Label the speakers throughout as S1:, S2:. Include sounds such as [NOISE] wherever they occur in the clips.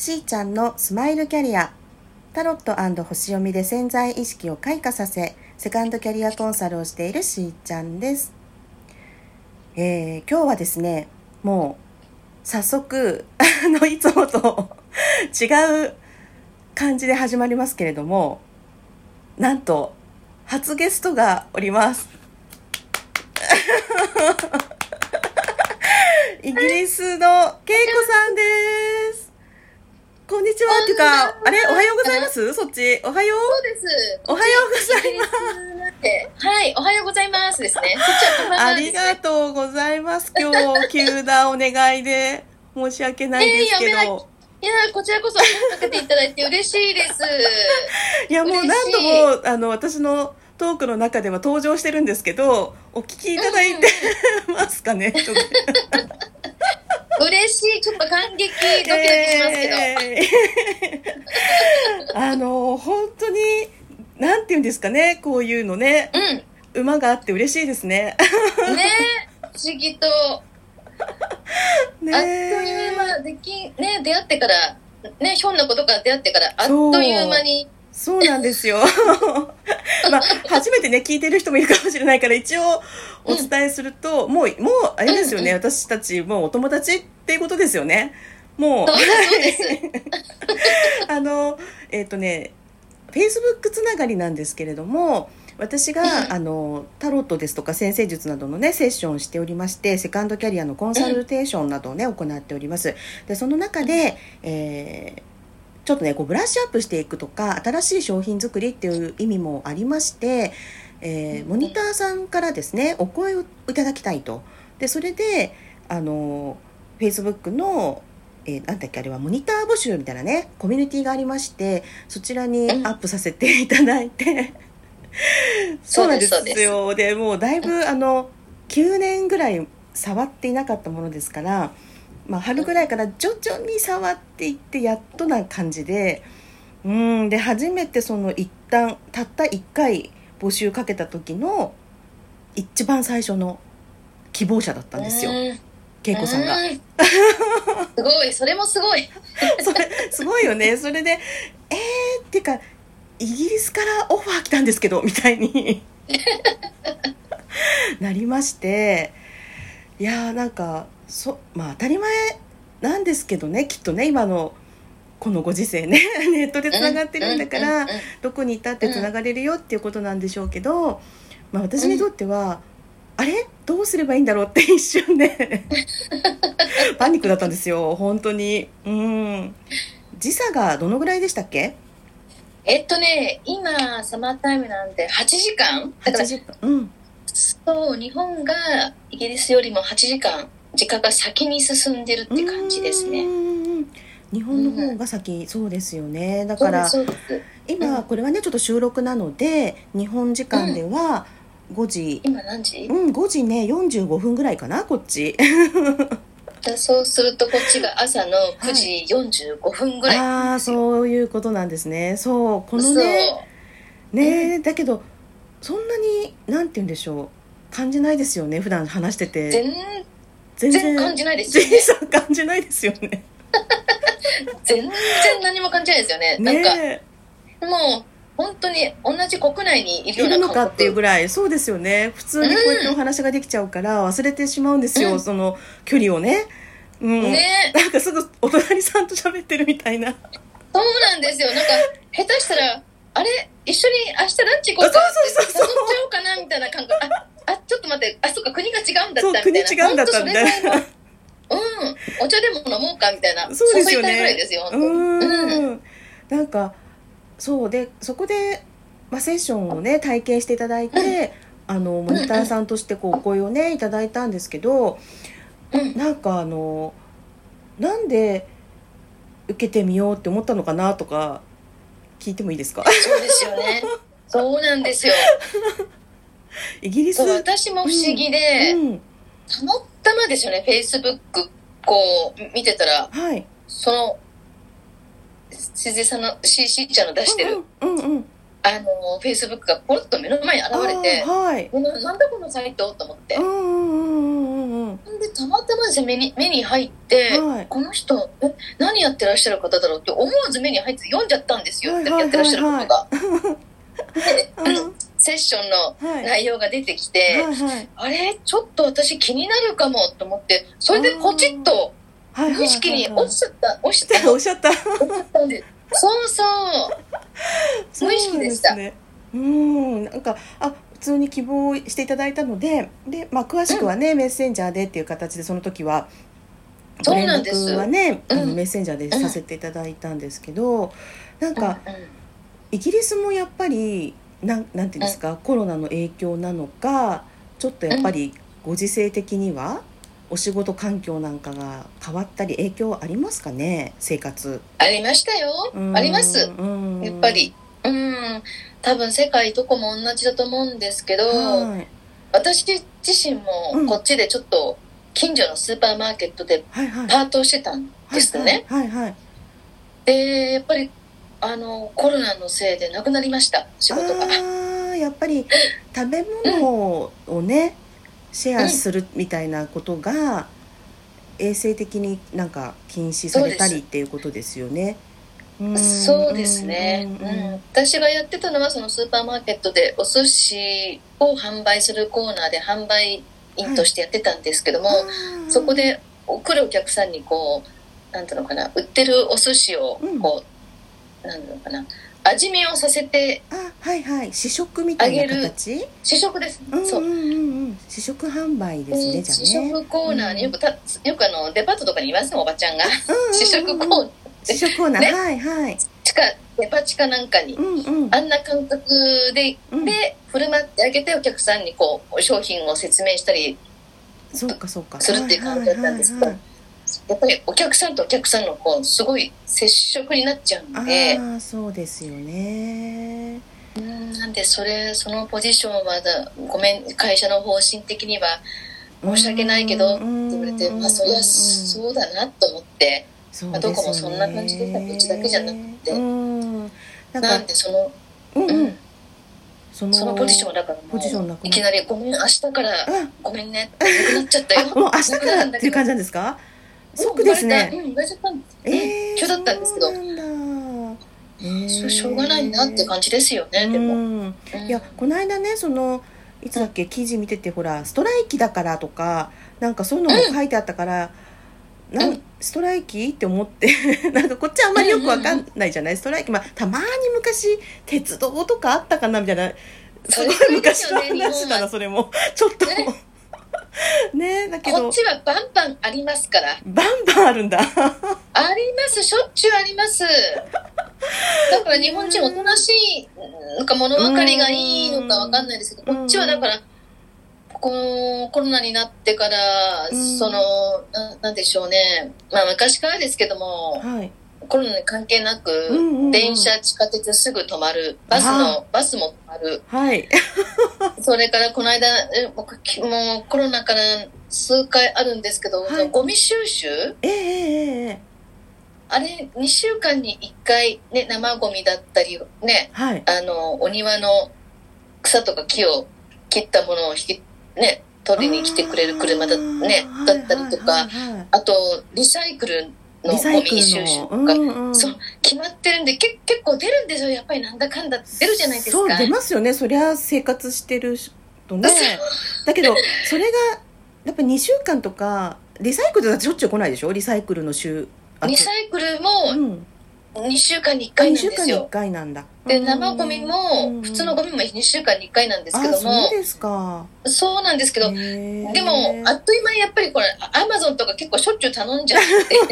S1: しーちゃんのスマイルキャリア。タロット星読みで潜在意識を開花させセカンドキャリアコンサルをしているしーちゃんです、えー今日はですねもう早速あのいつもと違う感じで始まりますけれどもなんと初ゲストがおります。[LAUGHS] イギリスのけいこさんです。こんにちは。っていうか、あれ？おはようございます？そっち？おはよ
S2: そうです。
S1: おはようございます
S2: す。はい、おはようございますですね。そ。
S1: ありがとうございます。今日、急なお願いで申し訳ないですけど。
S2: いや、こちらこそ声かけていただいて嬉しいです。
S1: いや、もう何度も、あの、私のトークの中では登場してるんですけど、お聞きいただいてますかね、ちょっと
S2: 嬉しい。ちょっと感激、ドキドキしますけど。
S1: えー [LAUGHS] あの、本当に、なんて言うんですかね、こういうのね、
S2: うん。
S1: 馬があって嬉しいですね。
S2: ね不思議と、[LAUGHS]
S1: ね
S2: あっという間、でき、ね、出会ってから、ね、ひょんなことから出会ってから、あっという間に、
S1: そうなんですよ。[LAUGHS] まあ、初めてね、聞いてる人もいるかもしれないから、一応お伝えすると、もう、もう、あれですよね、
S2: うん
S1: 私たち、もうお友達っていうことですよね。もう。[LAUGHS] あの、えっ、とね、Facebook つながりなんですけれども、私が、
S2: うん
S1: あのタロットですとか先生術などのねセッションをしておりましてセカンドキャリアのコンサルテーションなどをね、行っておりますでその中で、えーちょっとねこうブラッシュアップしていくとか新しい商品作りっていう意味もありまして、えーモニターさんからですねお声をいただきたいと。でそれであの Facebook のえーなんだっけあれはモニター募集みたいなねコミュニティがありましてそちらにアップさせていただいて。[LAUGHS] そうなんですよ。でもうだいぶあの9年ぐらい触っていなかったものですから、まあ、春ぐらいから徐々に触っていってやっとな感じでうんで初めてその一旦たった1回募集かけた時の一番最初の希望者だったんですよ
S2: うん
S1: 恵子さんが。
S2: うんすごい、それもすごい。[LAUGHS]
S1: それすごいよねそれでえー、っていうかイギリスからオファー来たんですけどみたいに [LAUGHS] なりましていやーなんかそまあ当たり前なんですけどねきっとね今のこのご時世ね [LAUGHS] ネットでつながってるんだから、どこにいたってつながれるよっていうことなんでしょうけど、まあ、私にとっては、あれ？どうすればいいんだろうって [LAUGHS] 一瞬で [LAUGHS] パニックだったんですよ本当に。うん。時差がどのぐらいでしたっけ？
S2: えっとね、今、サマータイムなんで8時間？だか
S1: 8
S2: ら、
S1: 時間。うん。
S2: そう、日本がイギリスよりも8時間、時間が先に進んでるって感じですね。
S1: ね日本の方が先、そうですよね。だから。今これはねちょっと収録なので日本時間では5時、
S2: 今何時？
S1: うん、5時ね45分ぐらいかなこっち。[LAUGHS]
S2: だそうするとこっちが朝の9時45分ぐらい。
S1: ああそういうことなんですね。そうこのねねだけどそんなになんて言うんでしょう。感じないですよね普段話してて。
S2: 全
S1: 全
S2: 然。感じないですよね。
S1: 感じないですよね。[LAUGHS]
S2: 全然何も感じないですよね。なんか、
S1: ね
S2: もう、本当に同じ国内にいる
S1: のかっていう
S2: 覚。
S1: ぐらいそうですよね。普通にこうやってお話ができちゃうから忘れてしまうんですよ、
S2: うん。
S1: その距離をね。うん、
S2: ね
S1: なんかすぐお隣さんと喋ってるみたいな。
S2: そうなんですよ。なんか、下手したら、あれ？一緒に明日ランチ行こうかって
S1: そうそうそうそう。
S2: 誘っちゃおうかなみたいな感覚。あ、待って、あ、そっか、国が違うんだったみたいな。
S1: 国違うんだったみたいな
S2: うん。お茶でも飲もうかみたいな。
S1: そうですよ
S2: 誘いたいぐらい
S1: ね
S2: ですよ。
S1: う
S2: うん。
S1: ーんなんかそうでそこで、まあ、セッションをね体験していただいて、あのモニターさんとしてこうお声をねいただいたんですけど
S2: うん。
S1: なんかあのなんで受けてみようって思ったのかなとか聞いてもいいですか？
S2: そうですよね。そうなんですよ。[LAUGHS] [LAUGHS]
S1: イギリス。
S2: 私も不思議で、
S1: うん、
S2: たまたまですよね、Facebook こう見てたら、
S1: はい。
S2: その、しずさんの、し、しーちゃんの出してる、
S1: うんうんうん。
S2: あの、Facebook がポロッと目の前に現れて
S1: はい。
S2: ななんだこのサイトと思って。
S1: う。んうんうんうんうん。うん
S2: でたまたまですね目に目に入って、
S1: はい。
S2: この人え何やってらっしゃる方だろうって思わず目に入って読んじゃったんですよ、
S1: はいはいはいはい
S2: やってらっしゃることが。[LAUGHS] セッションの
S1: はい
S2: 内容が出てきて、
S1: はいはい。
S2: あれ？ちょっと私気になるかもと思ってそれでポチッと
S1: はいはいはい
S2: 無意識に落ちちゃった。落ちた。落ちちゃったそうそう。[LAUGHS] 無意識でした。
S1: そうねうん。なんかあ普通に希望していただいたのでで、まあ、詳しくはね、メッセンジャーでっていう形でその時は
S2: そう
S1: ご連絡はね、
S2: うん
S1: メッセンジャーでさせていただいたんですけど、なんか
S2: うんうん
S1: イギリスもやっぱりなんなんていうんですか、コロナの影響なのかちょっとやっぱりご時世的にはお仕事環境なんかが変わったり影響ありますかね生活。
S2: ありましたよ。
S1: うん。
S2: あります。
S1: うん。
S2: やっぱり。うん。多分世界どこも同じだと思うんですけど、
S1: はい。
S2: 私自身
S1: うん。
S2: もこっちでちょっと近所のスーパーマーケットでパートをしてたんですね、
S1: はい。はいはい。
S2: でやっぱりあのコロナのせいでなくなりました仕事が。
S1: やっぱり食べ物をね、シェアするみたいなことが衛生的になんか禁止されたりっていうことですよね。ん
S2: そうですね、
S1: う
S2: うんん
S1: うん。
S2: 私がやってたのはそのスーパーマーケットでお寿司を販売するコーナーで販売員としてやってたんですけども、
S1: あー。
S2: そこで来るお客さんにこうなんていうのかな売ってるお寿司をこう、なんていうのかな。味見をさせて
S1: あはいはい。試食みたいな形？
S2: 試食です、
S1: うん
S2: そううん
S1: うん。う。ん試食販売ですね、
S2: で
S1: じゃあね。
S2: 試食コーナーによくた、よくあのデパートとかにいますねおばちゃんが
S1: うん
S2: 試食コーナー
S1: 試食コーナー、
S2: ね
S1: はいはい。
S2: 地下デパ地下なんかに、
S1: うんうん。
S2: あんな感覚で
S1: うん。
S2: で振る舞ってあげてお客さんにこう商品を説明したり
S1: そうかそうか。
S2: するっていう感じだったんですけど。
S1: はいはい
S2: やっぱりお客さんとお客さんのこうすごい接触になっちゃうん
S1: はい
S2: で。
S1: ああそうですよね。
S2: うんなんでそれそのポジションはだごめん会社の方針的には申し訳ないけどって言われてまあそりゃそうだなと思って。
S1: そう
S2: まあどこもそんな感じでうちだけじゃなくて。
S1: うん。なん
S2: でその
S1: うん
S2: う
S1: うん。んその
S2: そのポジションだから
S1: ポジションなく
S2: いきなり「ごめん明日から
S1: あ
S2: ごめんね」[LAUGHS] ってなくなっちゃったよ。
S1: あもう明日からっていう感じなんですか？即ですね。
S2: うん言われちゃったんです
S1: ええ
S2: 急だったんですけど。
S1: そうなんだ。えー
S2: そうしょうがないなって感じですよねでも、
S1: うん。
S2: うん
S1: いやこの間ねそのいつだっけ記事見ててほらストライキだからとかなんかそういうのも書いてあったから、な
S2: うん。ん
S1: ストライキって思って [LAUGHS] なんかこっちあんまりよくわかんないじゃない、ストライキまあたまに昔鉄道とかあったかなみたいな。すごい昔の話だなそれも。ちょっと。
S2: ね [LAUGHS]
S1: ねだけど。
S2: こっちはバンバンありますから。
S1: バンバンあるんだ。
S2: あります。しょっちゅうあります。[LAUGHS] だから日本人おとなしいのか物分かりがいいのかわかんないですけどこっちはだからこのコロナになってから
S1: うん。
S2: そのななんでしょうね。まあ昔からですけども
S1: はい。
S2: コロナに関係なく、
S1: うんうんうん。
S2: 電車地下鉄すぐ止まる。バスのバスも止まる。
S1: はい。[LAUGHS]
S2: それからこの間もうコロナから数回あるんですけど、
S1: はい。
S2: ゴミ収集？
S1: ええええええ。
S2: あれ2週間に1回、ね、生ゴミだったりね
S1: はい。
S2: あのお庭の草とか木を切ったものを引き、ね、取りに来てくれる車だ,、ねだったりとか、あとリサイクルの
S1: リサイク
S2: ゴミ収集
S1: ル
S2: とか、
S1: のうんうん。
S2: そう決まってるんでけ結構出るんですよ。やっぱりなんだかんだ出るじゃないですか。
S1: そう出ますよね。そりゃ生活してるとね。だけどそれがやっぱ2週間とかリサイクルだってしょっちゅう来ないでしょ？リサイクルの週あ
S2: リサイクル
S1: う
S2: も
S1: ん、
S2: 2週間に1
S1: あ2
S2: 回なん
S1: 週間に1
S2: ですよ
S1: 回なんだ。
S2: で
S1: うん
S2: 生ゴミも普通のゴミも2週間に1回なんですけど
S1: あ
S2: も
S1: そうですか。
S2: そうなんですけどでも、あっという間にやっぱりこれ、アマゾンとか結構しょっちゅう頼んじゃって、[LAUGHS]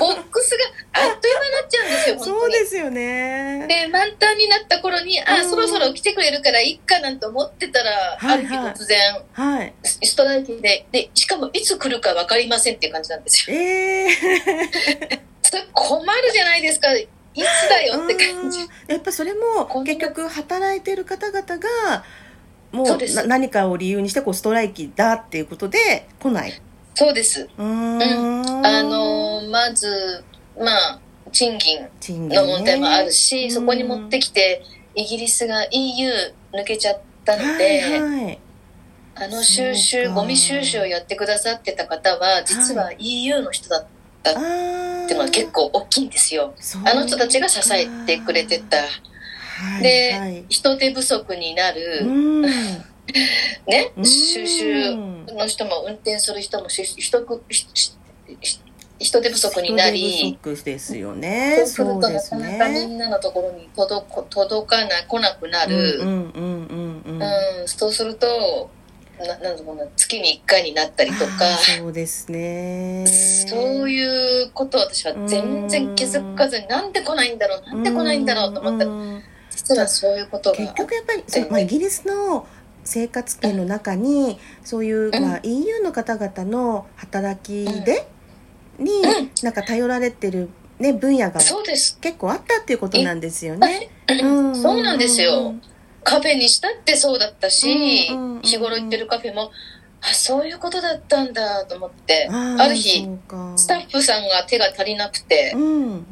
S2: ボックスがあっという間になっちゃうんですよ、本
S1: そ。うですよね。
S2: で、満タンになった頃に、あ、
S1: うん。
S2: そろそろ来てくれるからいっかなんて思ってたら、
S1: はい
S2: ある日突然、
S1: はい。
S2: スストライキで、で、しかもいつ来るか分かりませんっていう感じなんですよ。
S1: ええ
S2: それ困るじゃないですか。いつだよって感じ。
S1: うん。やっぱそれも結局働いてる方々がも
S2: そう
S1: 何かを理由にしてこうストライキだっていうことで来ない。
S2: そうです。
S1: うーん。
S2: あのーまず、まあ、賃金の問題もあるし、
S1: うん。
S2: そこに持ってきてイギリスが EU 抜けちゃったの
S1: はい
S2: で、
S1: はい。
S2: あの収集、ゴミ収集をやってくださってた方は、実は EU の人だっ
S1: あ
S2: って
S1: ー
S2: いうのは結構大きいんですよ。あの人たちが支えてくれてた。
S1: はい
S2: で
S1: はい。
S2: 人手不足にな
S1: う
S2: る、
S1: ん。[LAUGHS]
S2: ね、
S1: うん。
S2: 収集の人も運転する人もし人手不足にな
S1: 人
S2: り、
S1: 手不足ですよ
S2: そ
S1: ね
S2: うするとなかなかみ
S1: ね
S2: んなのところに届こ届かない、来なくなる。そうすると、ななんだろうな、月に1回になったりとか、
S1: そうですね
S2: そういうことを私は全然気づかずに、なんで来ないんだろう、なんで来ないんだろうと思ったら、
S1: うん
S2: 実はそういうことが。
S1: 結局やっぱりそう、まあ、イギリスの生活圏の中にそういう、
S2: うん
S1: まあ、EU の方々の働きで、に
S2: うん
S1: なんか頼られてる、ね、分野が。結構あったっていうことなんですよね。
S2: うんそうなんですよ。
S1: うん
S2: カフェにしたってそうだったし、
S1: うんうんうん
S2: 日頃行ってるカフェも、あ、そういうことだったんだと思って、
S1: あ
S2: る日、スタッフさんが手が足りなくて、
S1: うん。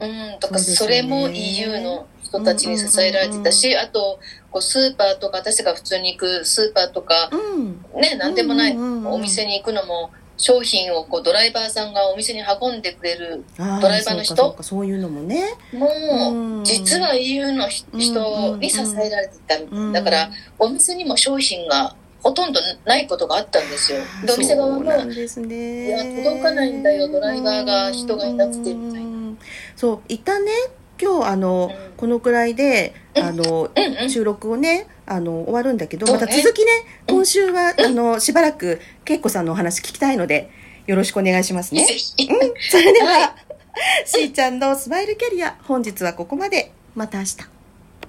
S2: うん、とか、
S1: そね。
S2: それも EU の人たちに支えられてたし、あと、こうスーパーとか、私が普通に行くスーパーとか、
S1: うん。
S2: ね、なんでもない
S1: うんうんうんうん。
S2: お店に行くのも、商品をこうドライバーさんがお店に運んでくれる、ドライバーの人？
S1: そういうのもね。
S2: も
S1: う
S2: 実は EU の人に支えられてたみたい
S1: うん。
S2: だから、お店にも商品がほとんどないことがあったんですよ。で、お店側も、
S1: ね。
S2: いや届かないんだよドライバーが人がいなくてみたいな。
S1: うん。そう一旦ね。今日あの、
S2: うん。
S1: このくらいで
S2: うん。
S1: あの、
S2: うん。うん。
S1: 収録をねあの終わるんだけど、また続きね
S2: うん
S1: 今週は、あのしばらく恵子さんのお話聞きたいのでよろしくお願いしますね。
S2: ぜ。ひ。
S1: それでは、
S2: はい。
S1: しーちゃんのスマイルキャリア本日はここまで。また明日